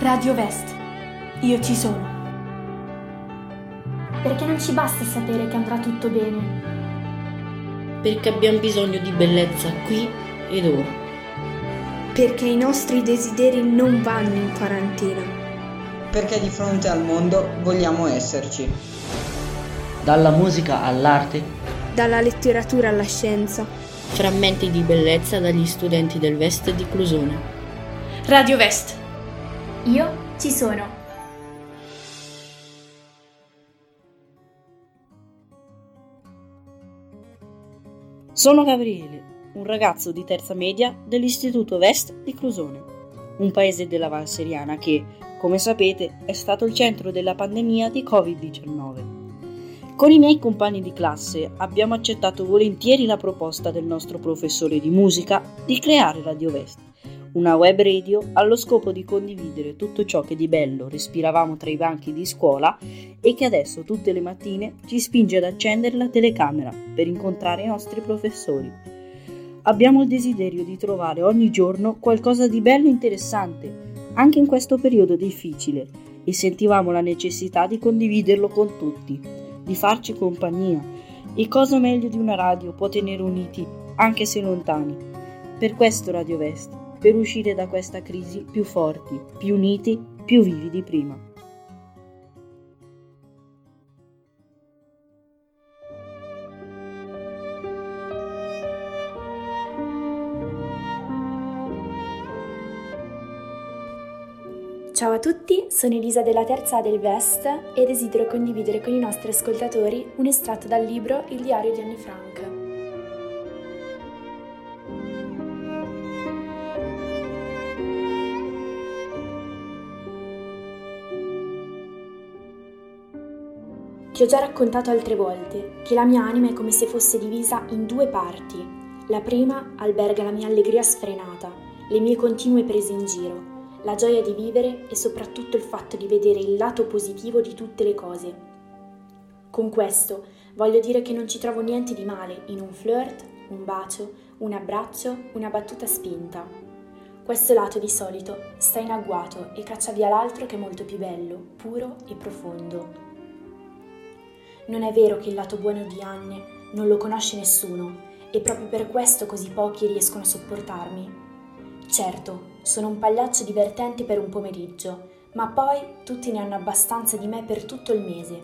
Radio Vest. Io ci sono. Perché non ci basta sapere che andrà tutto bene. Perché abbiamo bisogno di bellezza qui ed ora. Perché i nostri desideri non vanno in quarantena. Perché di fronte al mondo vogliamo esserci. Dalla musica all'arte. Dalla letteratura alla scienza. Frammenti di bellezza dagli studenti del Vest di Clusone. Radio Vest. Io ci sono. Sono Gabriele, un ragazzo di terza media dell'Istituto Vest di Clusone, un paese della Val Seriana che, come sapete, è stato il centro della pandemia di Covid-19. Con i miei compagni di classe abbiamo accettato volentieri la proposta del nostro professore di musica di creare Radio Vest una web radio allo scopo di condividere tutto ciò che di bello respiravamo tra i banchi di scuola e che adesso tutte le mattine ci spinge ad accendere la telecamera per incontrare i nostri professori. Abbiamo il desiderio di trovare ogni giorno qualcosa di bello e interessante, anche in questo periodo difficile, e sentivamo la necessità di condividerlo con tutti, di farci compagnia. E cosa meglio di una radio può tenere uniti, anche se lontani? Per questo Radio Vest per uscire da questa crisi più forti, più uniti, più vivi di prima. Ciao a tutti, sono Elisa della terza A del Vest e desidero condividere con i nostri ascoltatori un estratto dal libro Il diario di Anne Frank. Ti ho già raccontato altre volte che la mia anima è come se fosse divisa in due parti. La prima alberga la mia allegria sfrenata, le mie continue prese in giro, la gioia di vivere e soprattutto il fatto di vedere il lato positivo di tutte le cose. Con questo voglio dire che non ci trovo niente di male in un flirt, un bacio, un abbraccio, una battuta spinta. Questo lato di solito sta in agguato e caccia via l'altro che è molto più bello, puro e profondo. Non è vero che il lato buono di Anne non lo conosce nessuno e proprio per questo così pochi riescono a sopportarmi. Certo, sono un pagliaccio divertente per un pomeriggio, ma poi tutti ne hanno abbastanza di me per tutto il mese.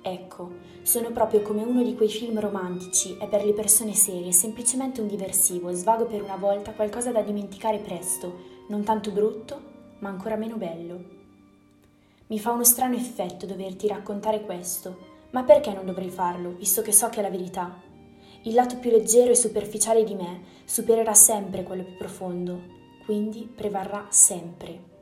Ecco, sono proprio come uno di quei film romantici e per le persone serie semplicemente un diversivo, svago per una volta, qualcosa da dimenticare presto, non tanto brutto, ma ancora meno bello. Mi fa uno strano effetto doverti raccontare questo, ma perché non dovrei farlo, visto che so che è la verità? Il lato più leggero e superficiale di me supererà sempre quello più profondo, quindi prevarrà sempre.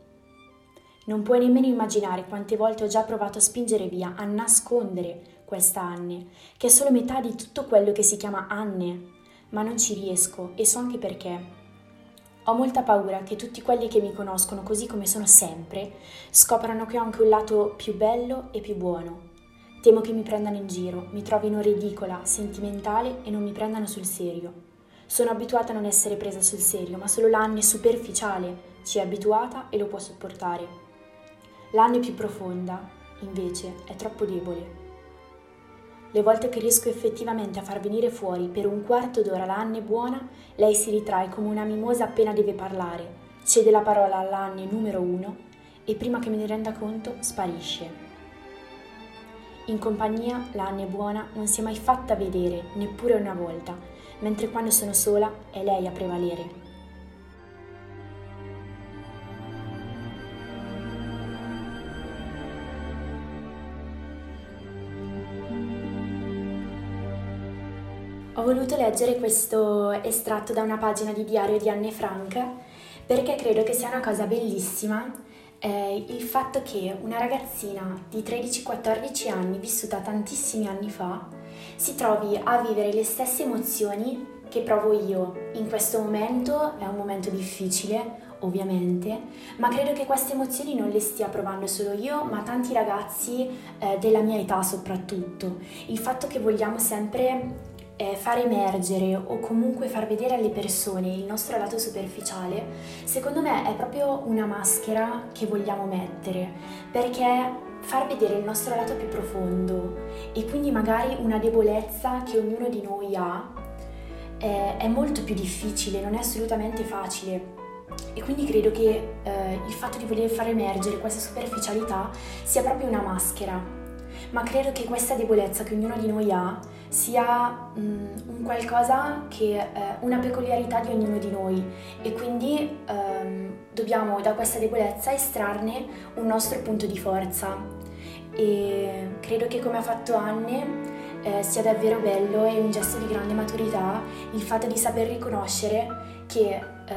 Non puoi nemmeno immaginare quante volte ho già provato a spingere via, a nascondere questa Anne, che è solo metà di tutto quello che si chiama Anne, ma non ci riesco e so anche perché. Ho molta paura che tutti quelli che mi conoscono così come sono sempre scoprano che ho anche un lato più bello e più buono Temo che mi prendano in giro, mi trovino ridicola, sentimentale e non mi prendano sul serio. Sono abituata a non essere presa sul serio, ma solo l'anne superficiale ci è abituata e lo può sopportare. L'anne più profonda, invece, è troppo debole. Le volte che riesco effettivamente a far venire fuori per un quarto d'ora l'Anne buona, lei si ritrae come una mimosa appena deve parlare, cede la parola all'Anne numero uno e prima che me ne renda conto sparisce. In compagnia la Anne buona non si è mai fatta vedere neppure una volta, mentre quando sono sola è lei a prevalere. Ho voluto leggere questo estratto da una pagina di diario di Anne Frank perché credo che sia una cosa bellissima è il fatto che una ragazzina di 13-14 anni, vissuta tantissimi anni fa, si trovi a vivere le stesse emozioni che provo io. In questo momento è un momento difficile, ovviamente, ma credo che queste emozioni non le stia provando solo io, ma tanti ragazzi eh, della mia età soprattutto. Il fatto che vogliamo sempre eh, far emergere o comunque far vedere alle persone il nostro lato superficiale, secondo me è proprio una maschera che vogliamo mettere, perché far vedere il nostro lato più profondo e quindi magari una debolezza che ognuno di noi ha è, è molto più difficile, non è assolutamente facile. E quindi credo che eh, il fatto di voler far emergere questa superficialità sia proprio una maschera ma credo che questa debolezza che ognuno di noi ha sia um, un qualcosa che eh, una peculiarità di ognuno di noi. E quindi um, dobbiamo da questa debolezza estrarne un nostro punto di forza. E credo che come ha fatto Anne eh, sia davvero bello e un gesto di grande maturità il fatto di saper riconoscere che eh,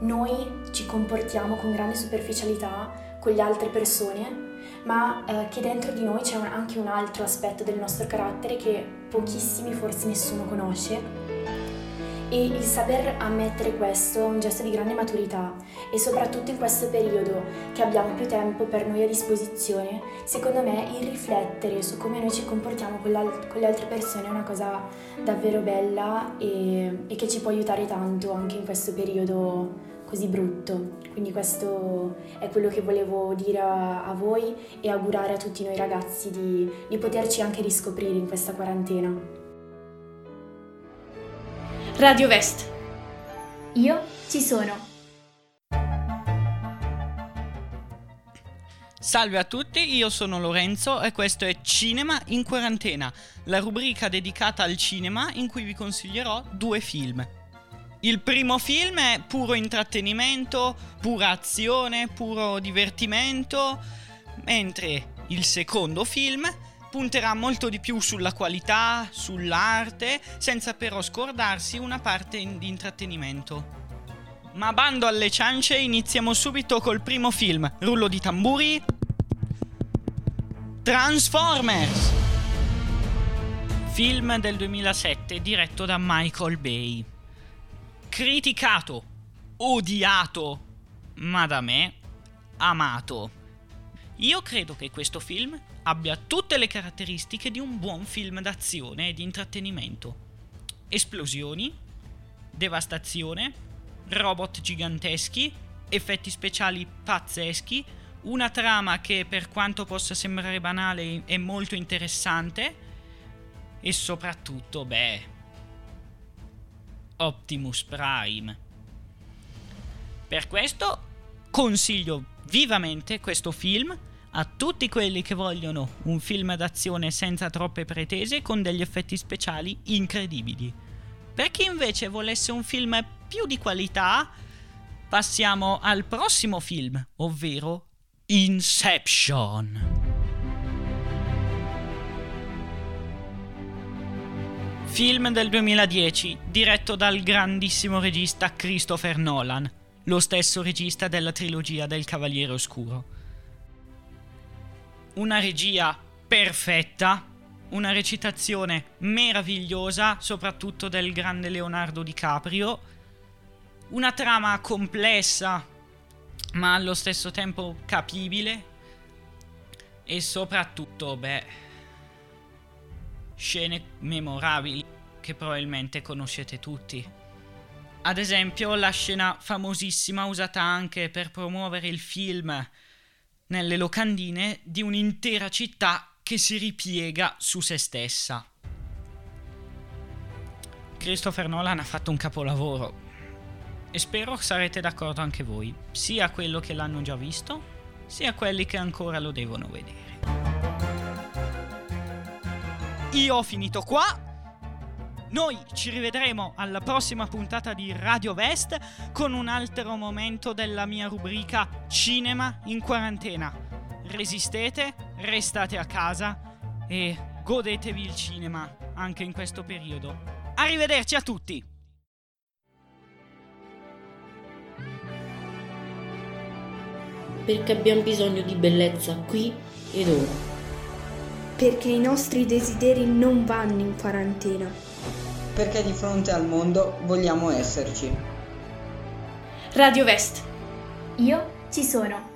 noi ci comportiamo con grande superficialità con le altre persone ma eh, che dentro di noi c'è un, anche un altro aspetto del nostro carattere che pochissimi, forse nessuno conosce. E il saper ammettere questo è un gesto di grande maturità e soprattutto in questo periodo che abbiamo più tempo per noi a disposizione, secondo me il riflettere su come noi ci comportiamo con, con le altre persone è una cosa davvero bella e, e che ci può aiutare tanto anche in questo periodo così brutto. Quindi questo è quello che volevo dire a, a voi e augurare a tutti noi ragazzi di, di poterci anche riscoprire in questa quarantena. Radio Vest. Io ci sono. Salve a tutti, io sono Lorenzo e questo è Cinema in quarantena, la rubrica dedicata al cinema in cui vi consiglierò due film. Il primo film è puro intrattenimento, pura azione, puro divertimento, mentre il secondo film punterà molto di più sulla qualità, sull'arte, senza però scordarsi una parte di intrattenimento. Ma bando alle ciance, iniziamo subito col primo film, rullo di tamburi. Transformers! Film del 2007 diretto da Michael Bay criticato, odiato, ma da me amato. Io credo che questo film abbia tutte le caratteristiche di un buon film d'azione e di intrattenimento. Esplosioni, devastazione, robot giganteschi, effetti speciali pazzeschi, una trama che per quanto possa sembrare banale è molto interessante e soprattutto, beh, Optimus Prime. Per questo consiglio vivamente questo film a tutti quelli che vogliono un film d'azione senza troppe pretese con degli effetti speciali incredibili. Per chi invece volesse un film più di qualità, passiamo al prossimo film, ovvero Inception. Film del 2010, diretto dal grandissimo regista Christopher Nolan, lo stesso regista della trilogia del Cavaliere Oscuro. Una regia perfetta, una recitazione meravigliosa, soprattutto del grande Leonardo DiCaprio, una trama complessa, ma allo stesso tempo capibile, e soprattutto, beh, scene memorabili che probabilmente conoscete tutti. Ad esempio la scena famosissima usata anche per promuovere il film nelle locandine di un'intera città che si ripiega su se stessa. Christopher Nolan ha fatto un capolavoro e spero sarete d'accordo anche voi, sia quello che l'hanno già visto, sia quelli che ancora lo devono vedere. Io ho finito qua. Noi ci rivedremo alla prossima puntata di Radio Vest con un altro momento della mia rubrica Cinema in quarantena. Resistete, restate a casa e godetevi il cinema anche in questo periodo. Arrivederci a tutti! Perché abbiamo bisogno di bellezza qui ed ora perché i nostri desideri non vanno in quarantena. Perché di fronte al mondo vogliamo esserci. Radio Vest. Io ci sono.